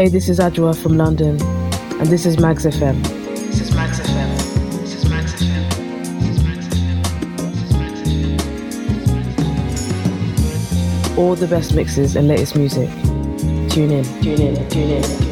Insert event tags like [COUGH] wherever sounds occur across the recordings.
Hey, this is Adjoa from London, and this is Magz FM. This is Magz FM. This is Magz FM. This is Magz FM. This is Magz FM. All the best mixes and latest music. Tune in, tune in, tune in,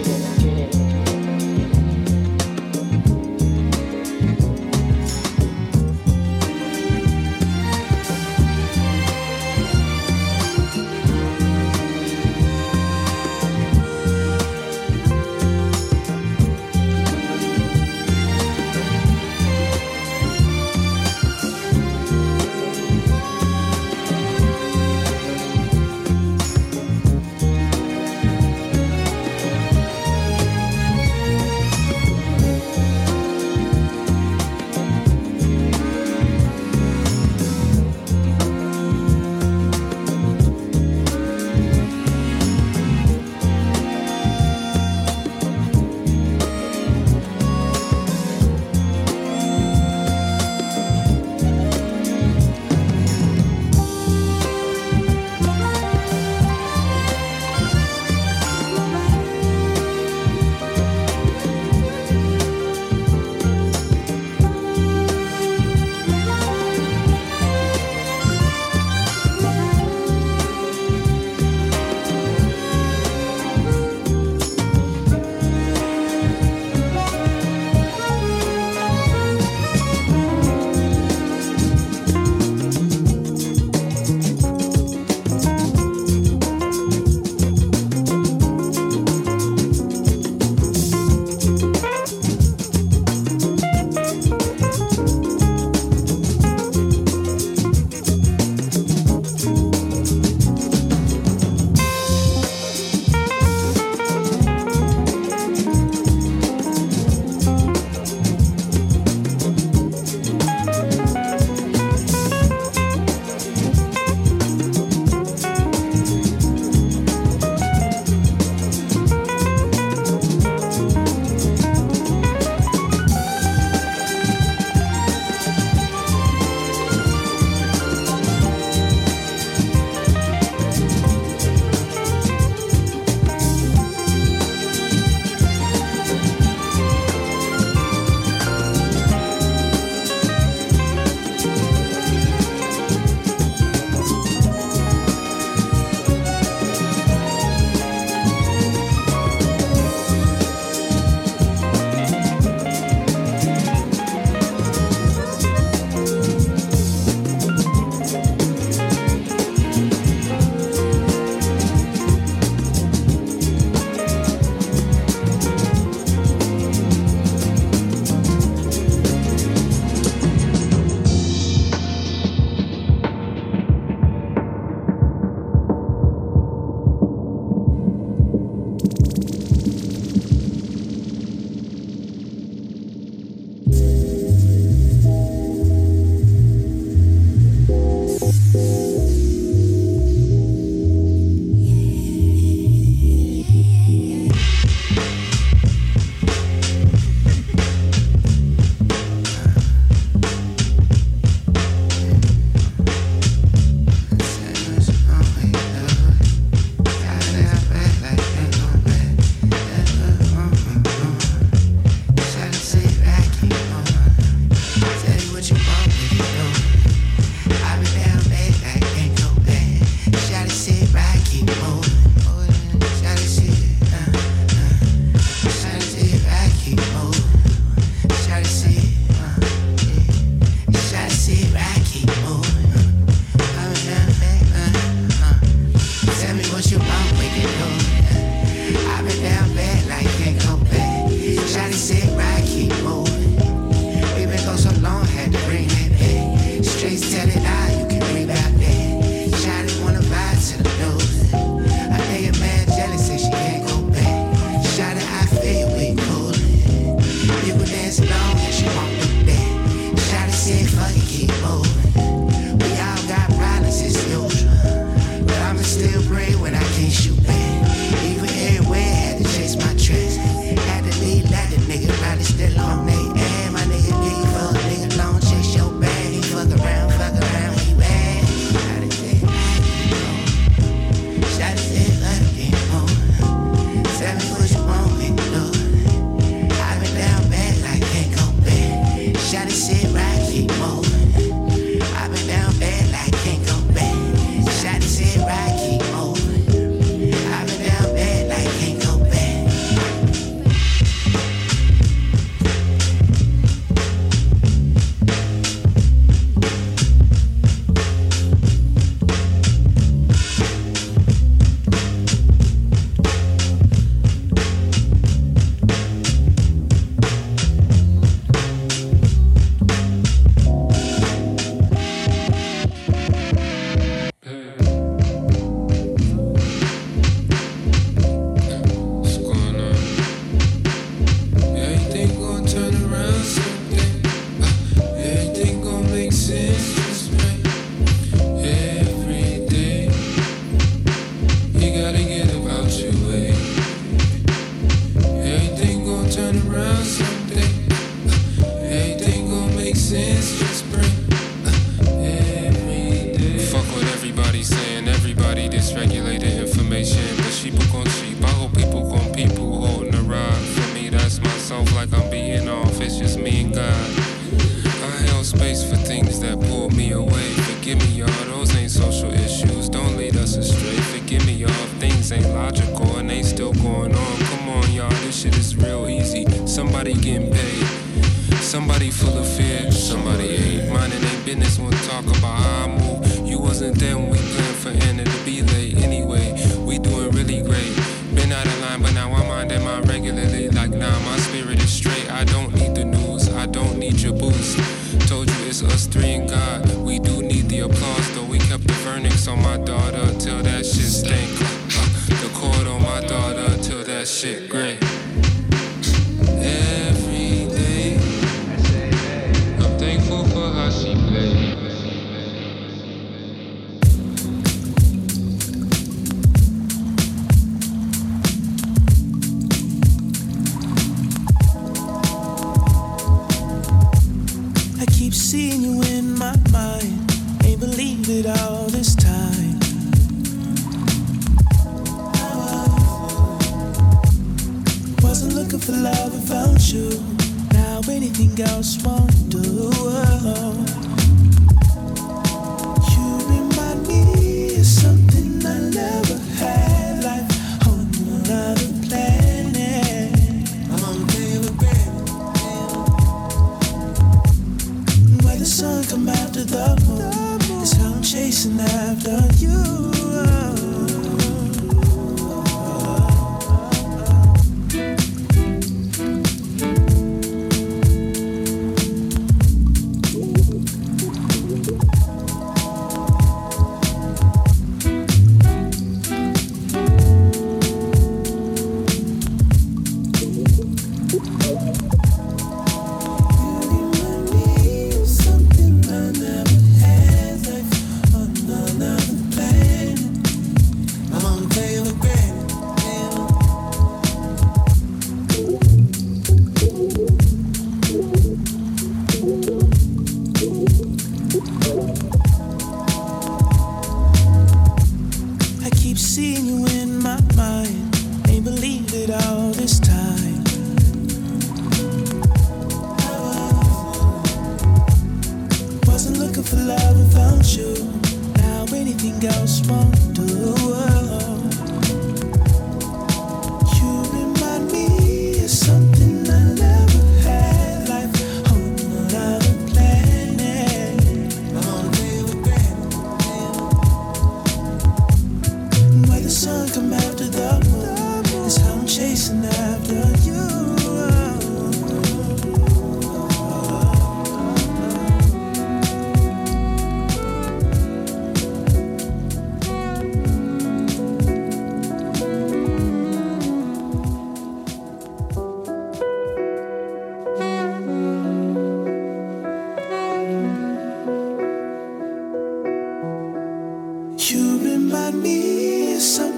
You remind me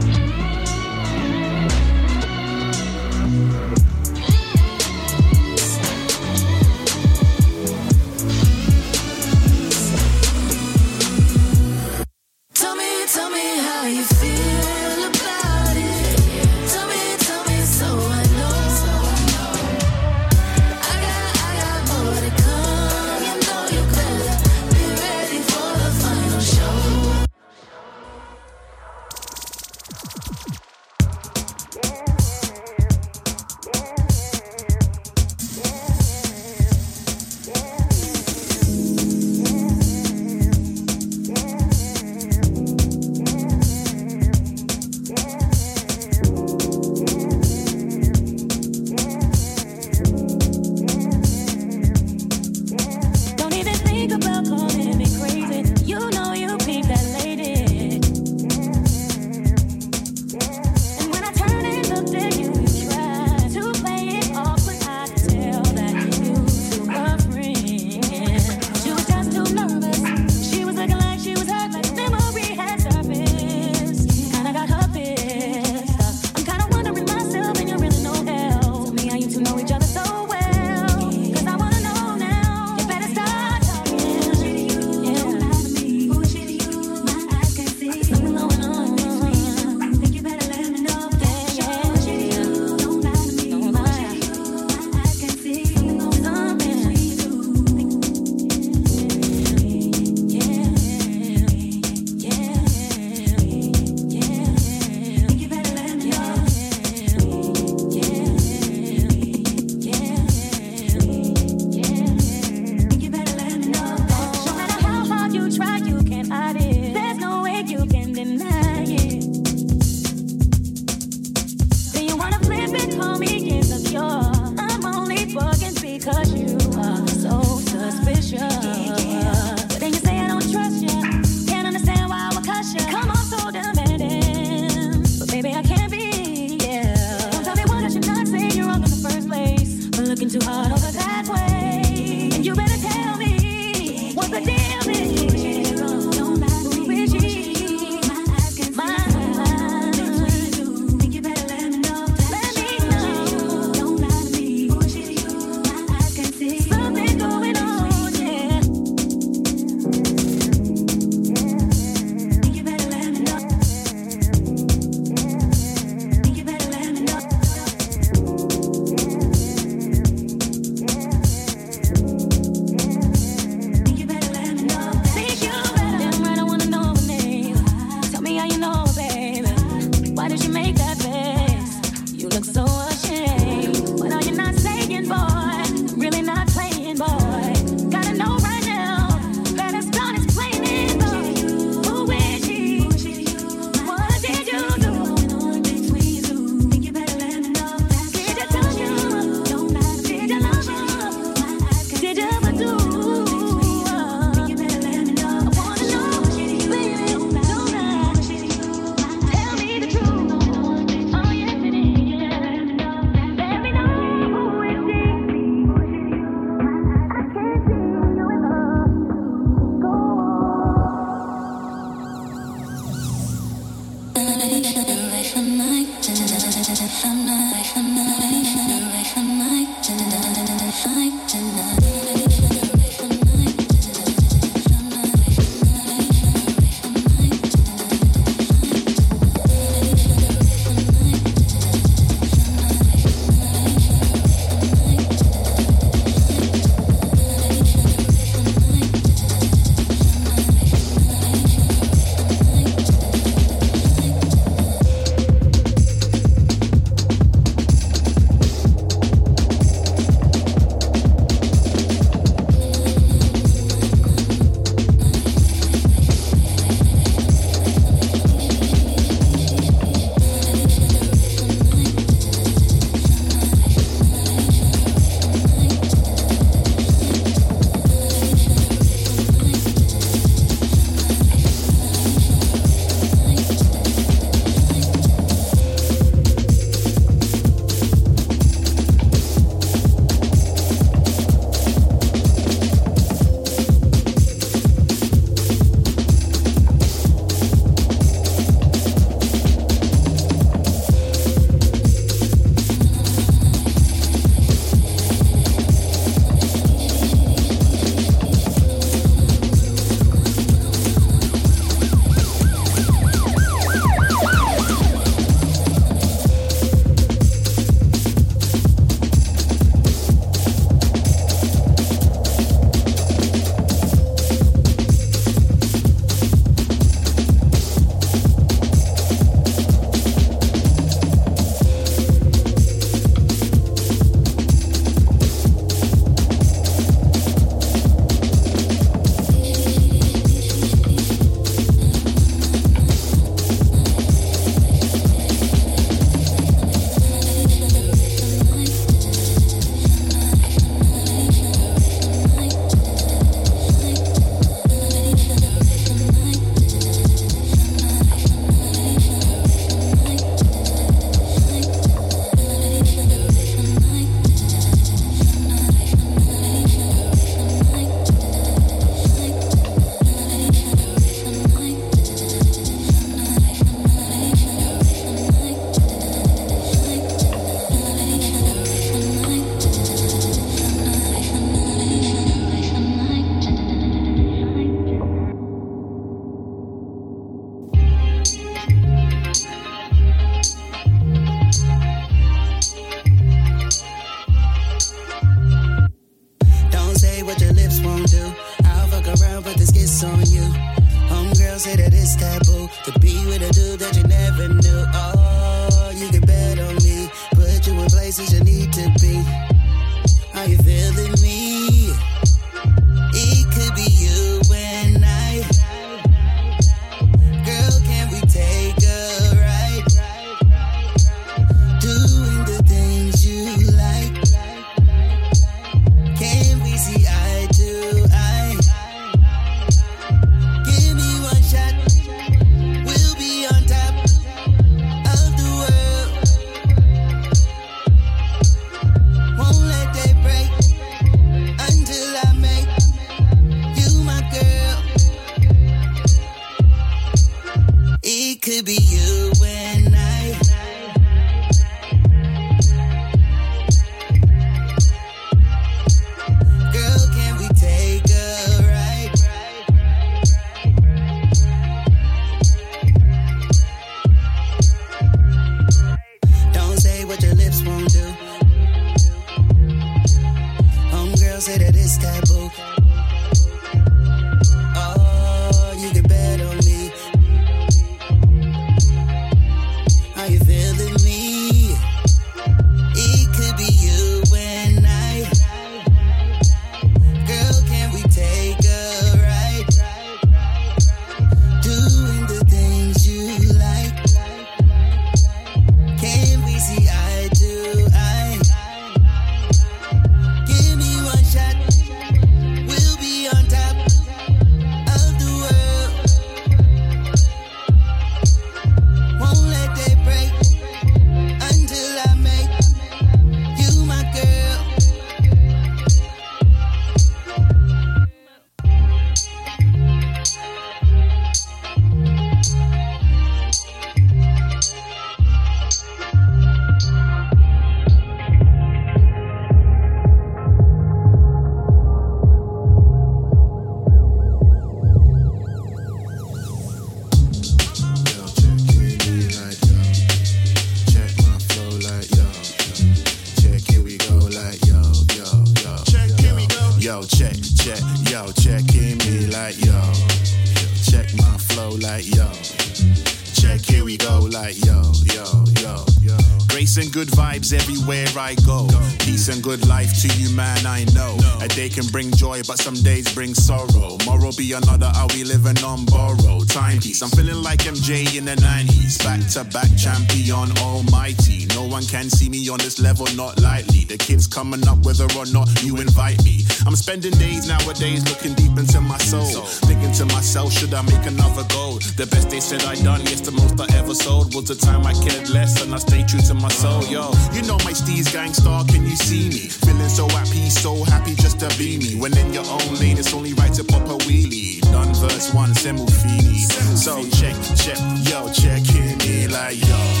and good vibes everywhere I go. Peace and good life to you, man, I know. A day can bring joy, but some days bring sorrow. Tomorrow be another, are we living on borrowed? Timepiece, I'm feeling like MJ in the 90s. Back to back champion, almighty. No one can see me on this level, not lightly. The kids coming up, whether or not you invite me. I'm spending days nowadays looking deep into my soul. Thinking to myself, should I make another goal? The best they said I done, yes, the most I ever sold was the time I cared less and I stayed true to my soul. Yo, you know my steez Gang Starr, can you see me? Feeling so at peace, so happy just to be me. When in your own lane, it's only right to pop a wheelie. Done verse one, Semufini. So check, check, yo, check in me like yo.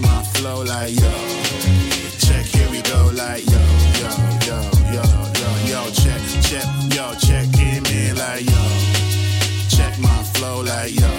My flow like yo. Check, here we go like yo, yo, yo, yo, yo, yo. Check, check, yo, check in me like yo. Check my flow like yo.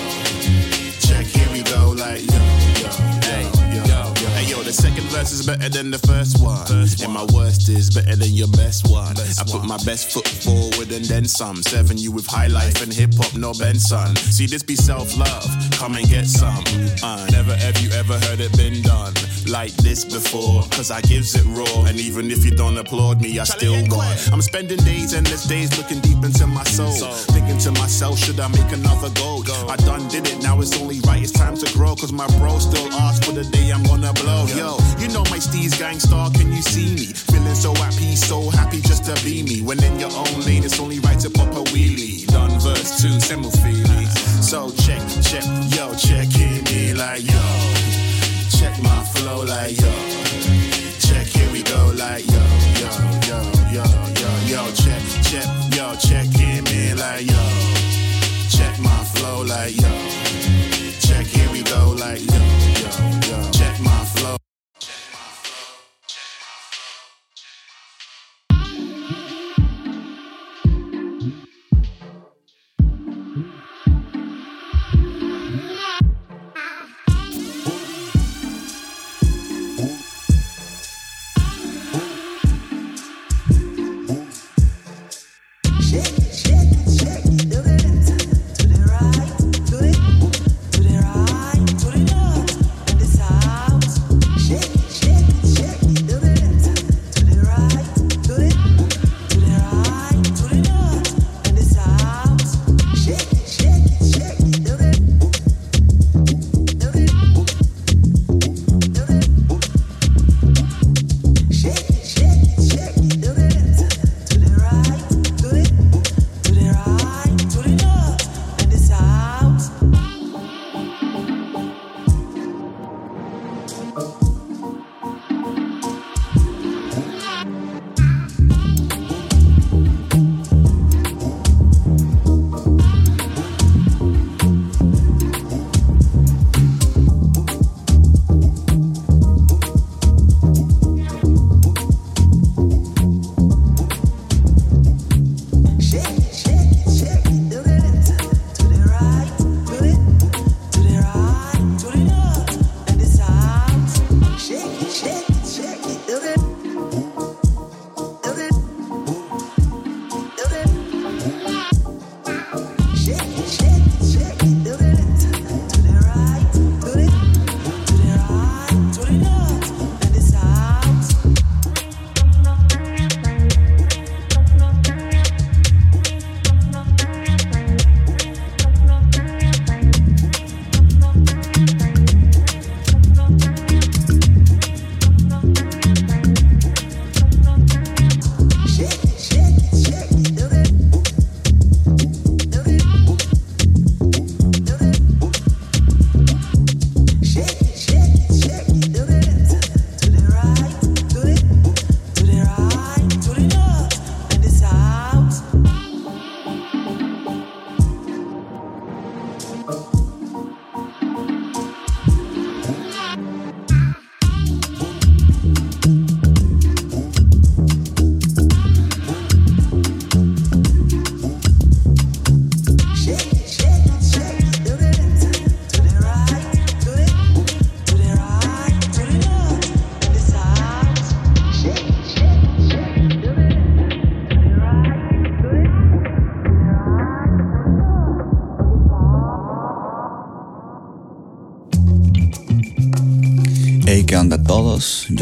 The second verse is better than the first one. and my worst is better than your best one. I put my best foot forward and then some. Seven you with high life and hip hop, no Benson. See this be self love, come and get some. Uh, never have you ever heard it been done like this before? Cause I gives it raw, and even if you don't applaud me, I still got. I'm spending days, endless days, looking deep into my soul. Thinking to myself, should I make another goal? I done did it, now it's only right, it's time to grow. Cause my bro still asks for the day I'm gonna blow. Yo, you know my steez Gang Starr, can you see me? Feeling so at peace, so happy just to be me. When in your own lane, it's only right to pop a wheelie. Done verse two, Semufili. So check, check, yo, check in me like yo. My flow like yo. Check, here we go like yo, yo, yo, yo, yo, yo. Check, check, yo, check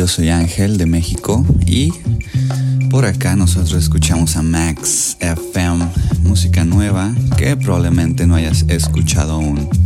yo soy Ángel de México y por acá nosotros escuchamos a Max FM, música nueva que probablemente no hayas escuchado aún.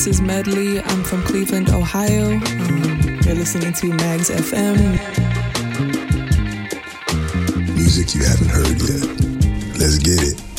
This is Medley. I'm from Cleveland, Ohio. Um, you're listening to Magz FM. Music you haven't heard yet. Let's get it.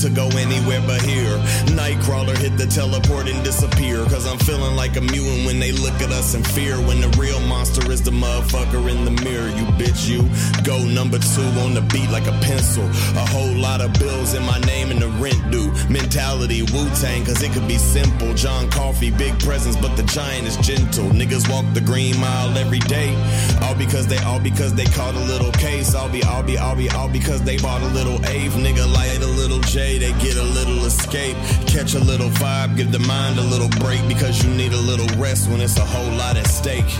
To go anywhere but here. Nightcrawler hit the teleport and disappear, cause I'm feeling like a mutant when they look at us in fear. When the real monster is the motherfucker in the mirror, you bitch, you go number two on the beat like a pencil. A whole lot of bills in my name and the rent due. Mentality Wu Tang, cause it could be simple. John Coffey, big presence, but the giant is gentle. Niggas walk the green mile every day. All because they, all because they caught a little case. I'll be, I'll be, I'll be, all because they bought a little Ave. Nigga light a little J, they get a little escape. Catch a little vibe, give the mind a little break because you need a little rest when it's a whole lot at stake.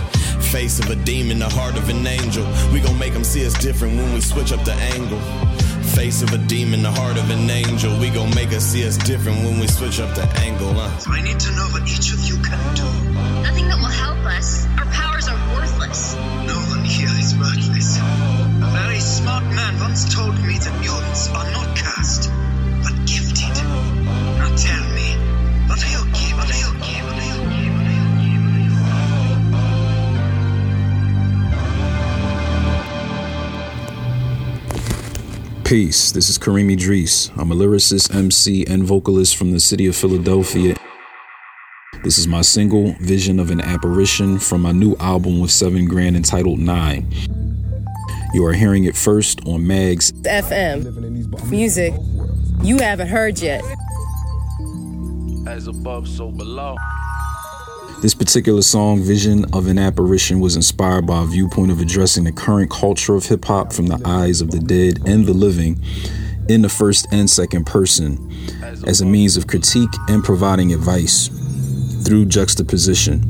Face of a demon, the heart of an angel. We gon' make them see us different when we switch up the angle. Face of a demon, the heart of an angel. We gon' make us see us different when we switch up the angle, huh? I need to know what each of you can do. Nothing that will help us. Our powers are worthless. No one here is worthless. A very smart man once told me that mutants are not Peace. This is Kareem Idris. I'm a lyricist, MC, and vocalist from the city of Philadelphia. This is my single, Vision of an Apparition, from my new album with Seven Grand entitled Nine. You are hearing it first on Magz FM. Music you haven't heard yet. As above, so below. This particular song, Vision of an Apparition, was inspired by a viewpoint of addressing the current culture of hip hop from the eyes of the dead and the living in the first and second person as a means of critique and providing advice through juxtaposition.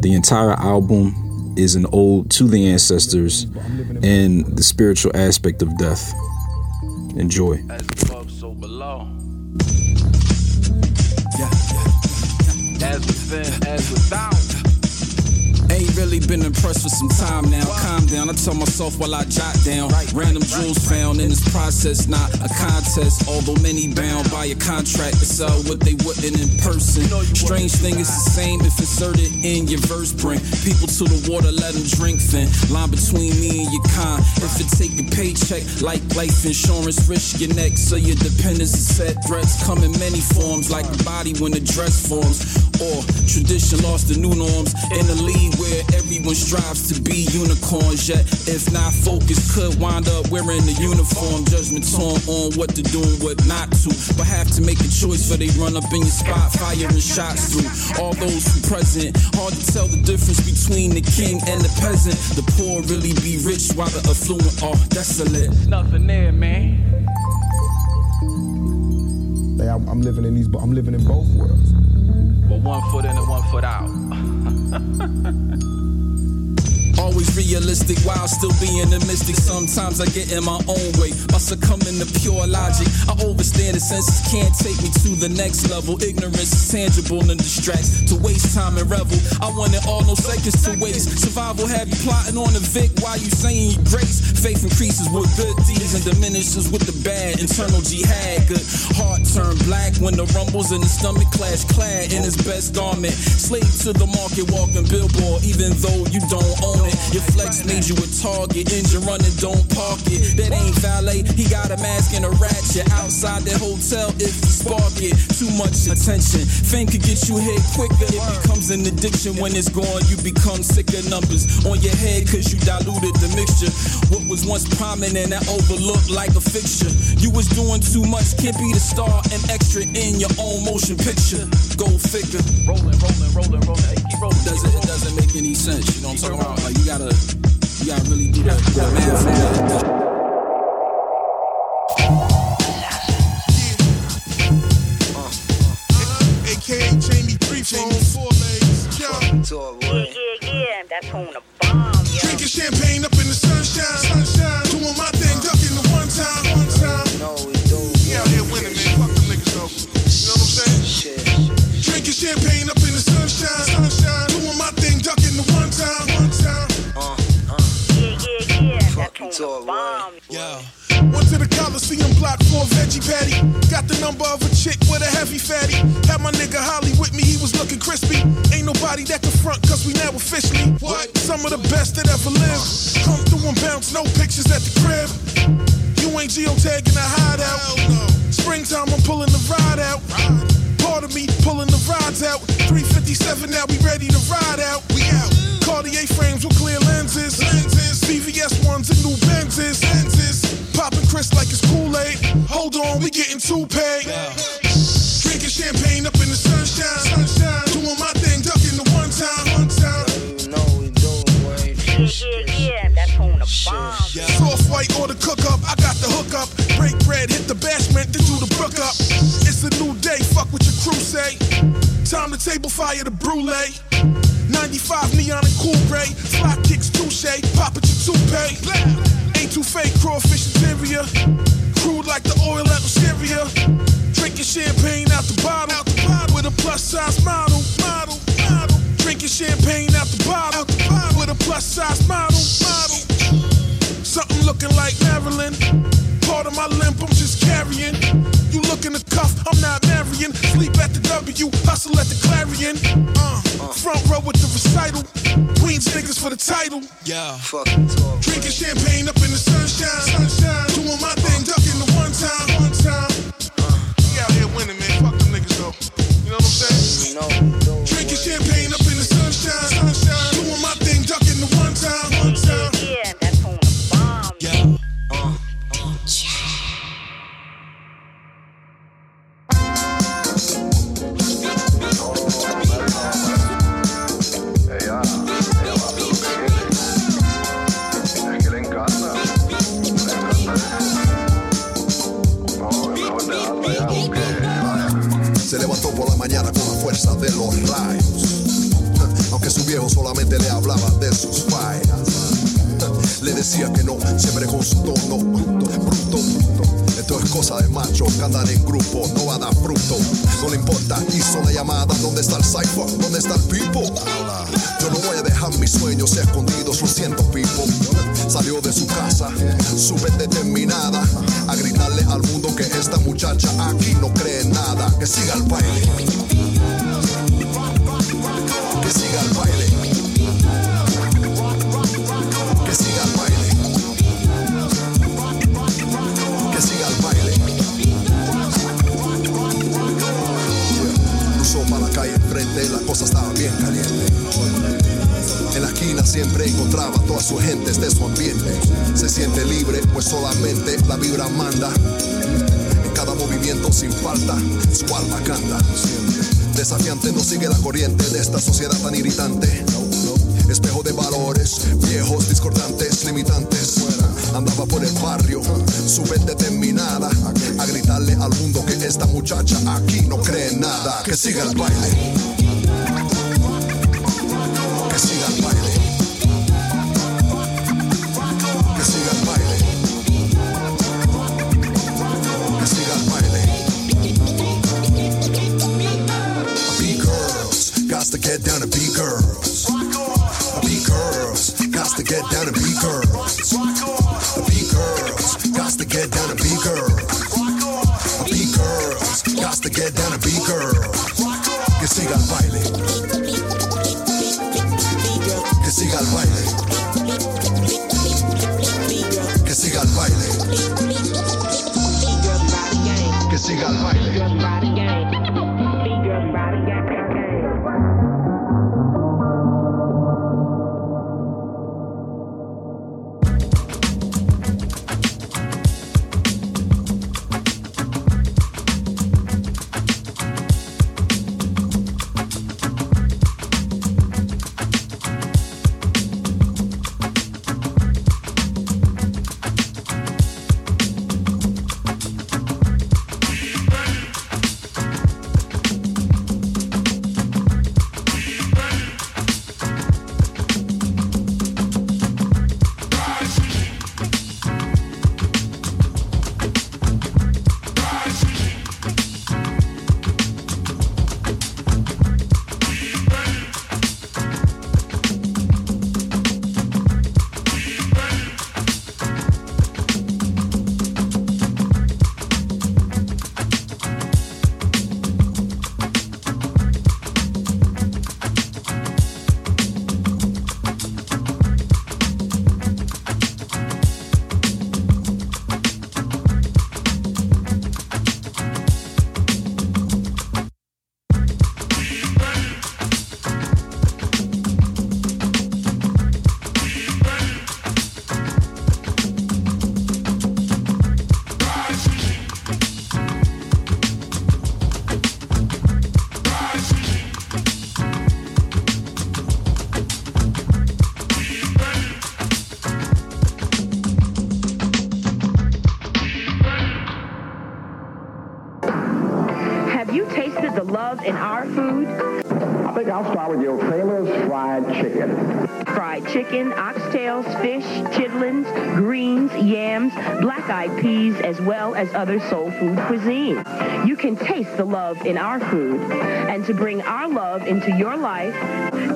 The entire album is an ode to the ancestors and the spiritual aspect of death. Enjoy. Really been impressed for some time now. Calm down, I tell myself while I jot down. Random jewels found in this process, not a contest. Although many bound by a contract to sell what they wouldn't in person. Strange thing is the same if inserted in your verse. Bring people to the water, let them drink thin. Line between me and your con. If it take a paycheck, like life insurance, risk your neck so your dependence is set. Threats come in many forms, like the body when the dress forms. Or tradition lost the new norms in a league where everyone strives to be unicorns. Yet, if not focused, could wind up wearing the uniform. Judgment torn on what to do and what not to. But have to make a choice for they run up in your spot, firing shots through all those who present. Hard to tell the difference between the king and the peasant. The poor really be rich while the affluent are desolate. Nothing there, man. Like I'm, I'm living in these, but I'm living in both worlds. But one foot in and one foot out. [LAUGHS] Always realistic while still being a mystic. Sometimes I get in my own way. I succumb to pure logic. I overstand the senses can't take me to the next level. Ignorance is tangible and distracts to waste time and revel. I want it all, no seconds to waste. Survival have you plotting on the Vic while you saying your grace. Faith increases with good deeds and diminishes with the bad. Internal jihad, good heart turn black when the rumbles in the stomach clash. Clad in his best garment, slave to the market, walking billboard, even though you don't own it. Your flex made you a target, engine running, don't park it. That ain't valet, he got a mask and a ratchet outside the hotel if you spark it. Too much attention, fame could get you hit quicker. It becomes an addiction when it's gone, you become sick of numbers on your head cause you diluted the mixture. What was once prominent and overlooked like a fixture. You was doing too much, can't be the star and extra in your own motion picture. Go figure. Rolling, rolling, rolling, rolling. Hey, keep rolling. Doesn't, it doesn't make any sense, you know what I'm talking about? Like you gotta, you gotta really do that, that uh, uh, uh, math for that. AKA Jamie Three Phone, Four Legs, yo. Yeah, yeah, yeah, that's on the veggie patty. Got the number of a chick with a heavy fatty. Had my nigga Holly with me, he was looking crispy. Ain't nobody that can front, cause we now officially. What? Some of the best that ever lived. Come through and bounce, no pictures at the crib. You ain't geotagging a hideout. Springtime, I'm pulling the ride out. Part of me pulling the rides out. 357, now we ready to ride out. We out. Cartier frames with clear lenses. Lenses. VVS ones and new Benzes. Benzes. Popping Chris like it's Kool-Aid. Hold on, we getting too paid. Drinking champagne up in the sunshine. Sunshine. Doing my thing, ducking the one time. One time. You know we do. Yeah, yeah, yeah, that's on the bomb. Soft white or the cook up, I got the hook up. Break bread, hit the bashment, then do the brook up. It's a new day, fuck what your crew say. Time to table fire the brulee. 95 neon and cool gray. Fly kicks touche, pop at your toupee. Ain't too fake, crawfish interior. Crude like the oil at Syria. Drinking champagne out the bottle. Out the bottle. With a plus size model. Model. Model. Drinking champagne out the bottle. Out the bottle. With a plus size model. Model. Something looking like Marilyn. Part of my limp, I'm just carrying. Looking the cuff, I'm not marrying. Sleep at the W, hustle at the Clarion. Uh, front row with the recital. Queens niggas for the title. Yeah. Fuck Drinking champagne up in the sunshine. sunshine. Doing my thing, ducking the chicken, oxtails, fish, chitlins, greens, yams, black-eyed peas, as well as other soul food cuisine. You can taste the love in our food. And to bring our love into your life,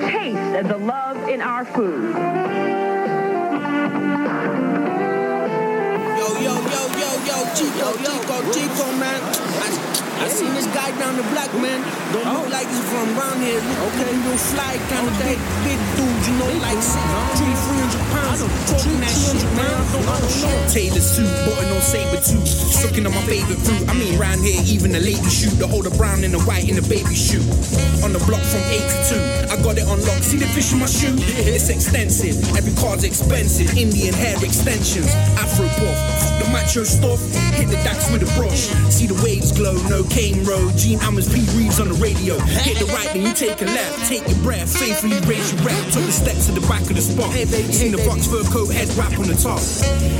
taste the love in our food. Yo, yo, yo, yo, yo, Chico, Chico, Chico, man. I, seen this guy down the block, man. Don't look like he's from around here. Look okay. real fly, kind of big, big dude, you know, like six, three, three hundred pounds. Talking that shit, man. I don't, I don't know. Taylor suit, button on saber tooth. Sucking on my favorite fruit. I mean, round here, even the lady shoot. The the brown and the white in the baby shoe. On the block from 8 to 2. I got it unlocked. See the fish in my shoe? It's extensive. Every card's expensive. Indian hair extensions. Afro puff. Fuck the macho stuff. Hit the dax with a brush. See the waves glow. No cane road. Gene Ammons, P. Reeves on the radio. Hit the right, then you take a left. Take your breath. Faithfully raise your rep. Took the steps to the back of the spot. Hey, baby, Seen the box fur coat head wrap on the top.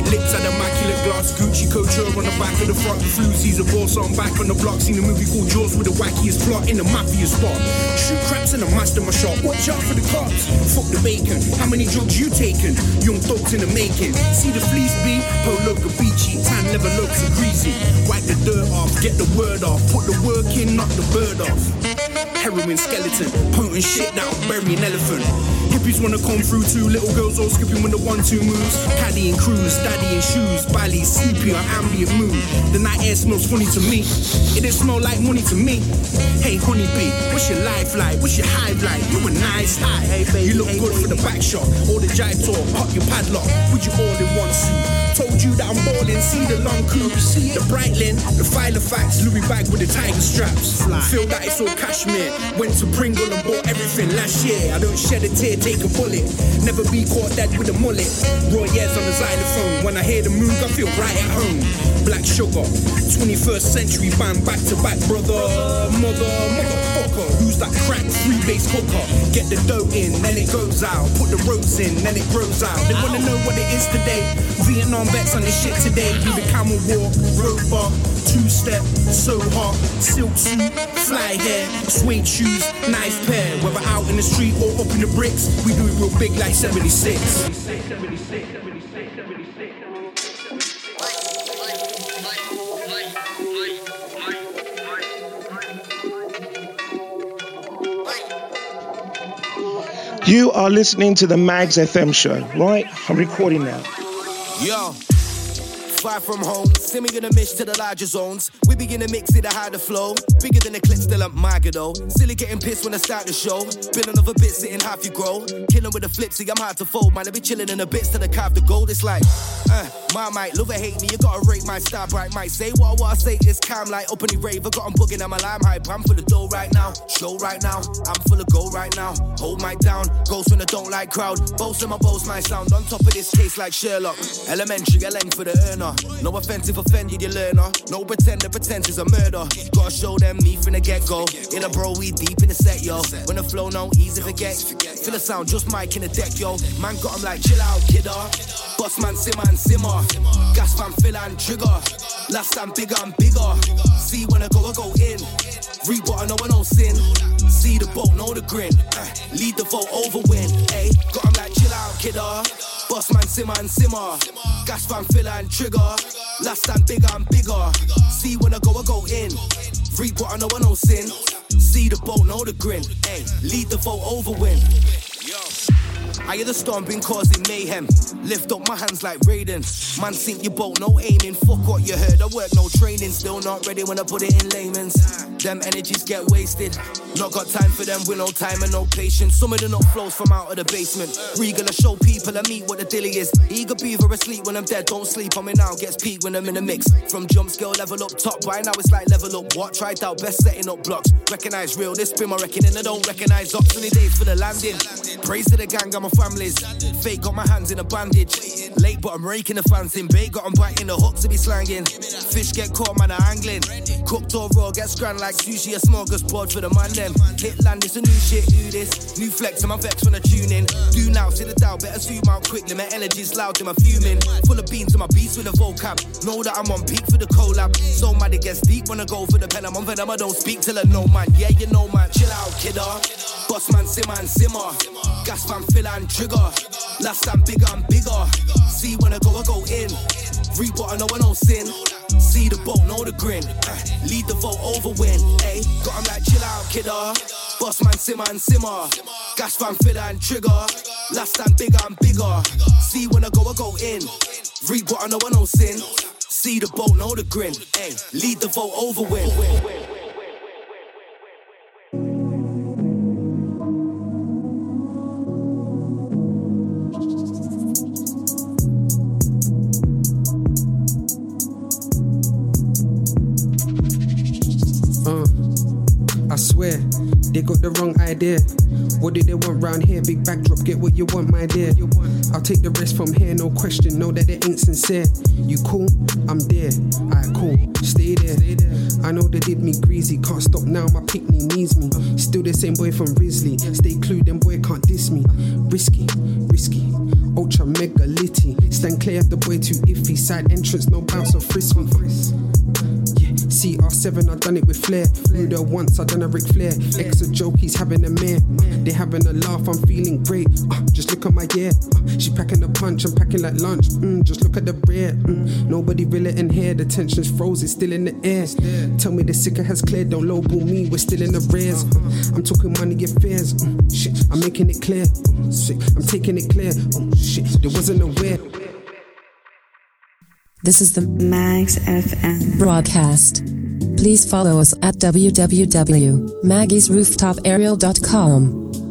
Lips had immaculate glass, Gucci couture on the back of the front. Flu sees a boss on back on the block. Seen a movie called Jaws with the wackiest plot in the mafia spot. Shoot craps in the master my shop. Watch out for the cops. Fuck the bacon. How many drugs you taking? Young thugs in the making. See the fleece be polo Gabici, tan leather looks and greasy. Wipe the dirt off, get the word off. Put the work in, knock the bird off. Heroin skeleton, potent shit that'll bury an elephant. Hippies wanna come through too, little girls all skipping when the one-two moves. Caddy and cruise, daddy in shoes, Bali sleepy on ambient mood. The night air smells funny to me. It didn't smell like money to me. Hey honeybee, what's your life like? What's your hive like? You a nice high. Hey baby, you look good for the back shot. All the jive talk, pop your padlock. With you all in one suit. Told you that I'm balling, see the long coupe, see the Breitling, the Filofax, Louis bag with the tiger straps. Feel that it's all cashmere. Went to Pringle and bought everything last year. I don't shed a tear, take a bullet. Never be caught dead with a mullet. Roy Ayers on the xylophone. When I hear the moon, I feel right at home. Black sugar, 21st century band, back to back, brother, mother, motherfucker. That crack free base hooker? Get the dough in, then it goes out. Put the ropes in, then it grows out. They wanna know what it is today. Vietnam vets on this shit today. Do the camel walk, bar, two step, so hot, silk suit, fly hair, suede shoes, nice pair. Whether out in the street or up in the bricks, we do it real big like 76. You are listening to the Magz FM show, right? I'm recording now. Yo. Far from home, send me in a mix to the larger zones. We begin to mix it, I hide the flow. Bigger than the clip, still up my though. Silly getting pissed when I start the show. Been another bit, sitting half you grow. Killing with a flip, see I'm hard to fold. Man, I be chilling in the bits till I carve the gold. It's like, uh, my might love or hate me. You gotta rate my star bright. Might say what, what I say is calm like the rave. I got 'em bugging, I'm a lime hype. I'm for the dough right now. Show right now. I'm full of gold right now. Hold my down. Ghost when I don't like crowd. Boast in my boast, my sound. On top of this case like Sherlock. Elementary, a length for the earner. No offense if offended, you learner. No pretender, pretense is a murder. Gotta show them me from the get go. In a bro, we deep in the set, yo. When the flow no easy forget. Feel the sound, just mic in the deck, yo. Man got 'em like chill out, kidder. Boss man, simmer and simmer. Gas fan, fill and trigger. Last time bigger and bigger. See when I go, I go in. Read what I know, I know sin. See the boat, know the grin. Uh, lead the vote over win. Hey, got 'em like chill out, kidder. Boss man, simmer and simmer. Gas fan, fill and trigger. Last time bigger and bigger. See when I go, I go in. Read what I know, I know sin. See the boat, know the grin. Hey, lead the vote over win. I hear the storm been causing mayhem. Lift up my hands like Raiden. Man, sink your boat, no aiming. Fuck what you heard. I work no training. Still not ready when I put it in layman's. Them energies get wasted. Not got time for them with no time and no patience. Some of the not flows from out of the basement. Regal, I show people I meet what the dilly is. Eager beaver asleep when I'm dead. Don't sleep on me now. Gets peak when I'm in the mix. From jump scale level up top. By now it's like level up. What? Tried out best setting up blocks. Recognize real. This been my reckoning. I don't recognize ops. Any days for the landing. Praise to the gang. I'm a families. Fake got my hands in a bandage. Late, but I'm raking the fans in. Bait got 'em biting the hook to be slanging. Fish get caught, man, I angling. Cooked or raw, get scran like sushi. A smorgasbord for the man, them. Hit land, it's a new shit, do this. New flex, and my vex when I tune in. Do now, see the doubt, better zoom out quickly. My energy's loud, I'm fuming. Full of beans to my beats with a vocab. Know that I'm on peak for the collab. So mad, it gets deep when I go for the pen. I'm on venom, I don't speak till I know, man. Yeah, you know, man. Chill out, kidder. Boss man, simmer and simmer. Gas fan, fill and trigger. Last time bigger and bigger. See when I go, I go in. Read what I know, I know sin. See the boat, know the grin. Uh, lead the vote over win. Hey, got 'em like chill out, kidder. Boss man, simmer and simmer. Gas fan, filler and trigger. Last time bigger and bigger. See when I go, I go in. Read what I know, I know sin. See the boat, know the grin. Hey, lead the vote over win. They got the wrong idea. What do they want round here? Big backdrop, get what you want, my dear. I'll take the rest from here, no question. Know that it ain't sincere. You cool? I'm there. Alright, cool. Stay there. I know they did me greasy. Can't stop now, my pickney needs me. Still the same boy from Risley. Stay clued, them boy can't diss me. Risky, risky. Ultra mega litty. Stand clear of the boy too iffy. Side entrance, no bounce or. Yeah, CR7, I done it with flair. Flew there once, I done a Ric Flair. Ex a joke, he's having a mare. They having a laugh, I'm feeling great. Uh, just look at my yeah. Uh, she packing a punch, I'm packing like lunch. Mm, just look at the bread. Mm, nobody really in here, the tension's frozen, still in the air. Tell me the sicker has cleared, don't lowball me, we're still in the rares. Uh, I'm talking money affairs. Mm, shit, I'm making it clear. Mm, shit, I'm taking it clear. Oh shit, they wasn't aware. This is the Magz FM broadcast. Please follow us at www.maggiesrooftopariel.com.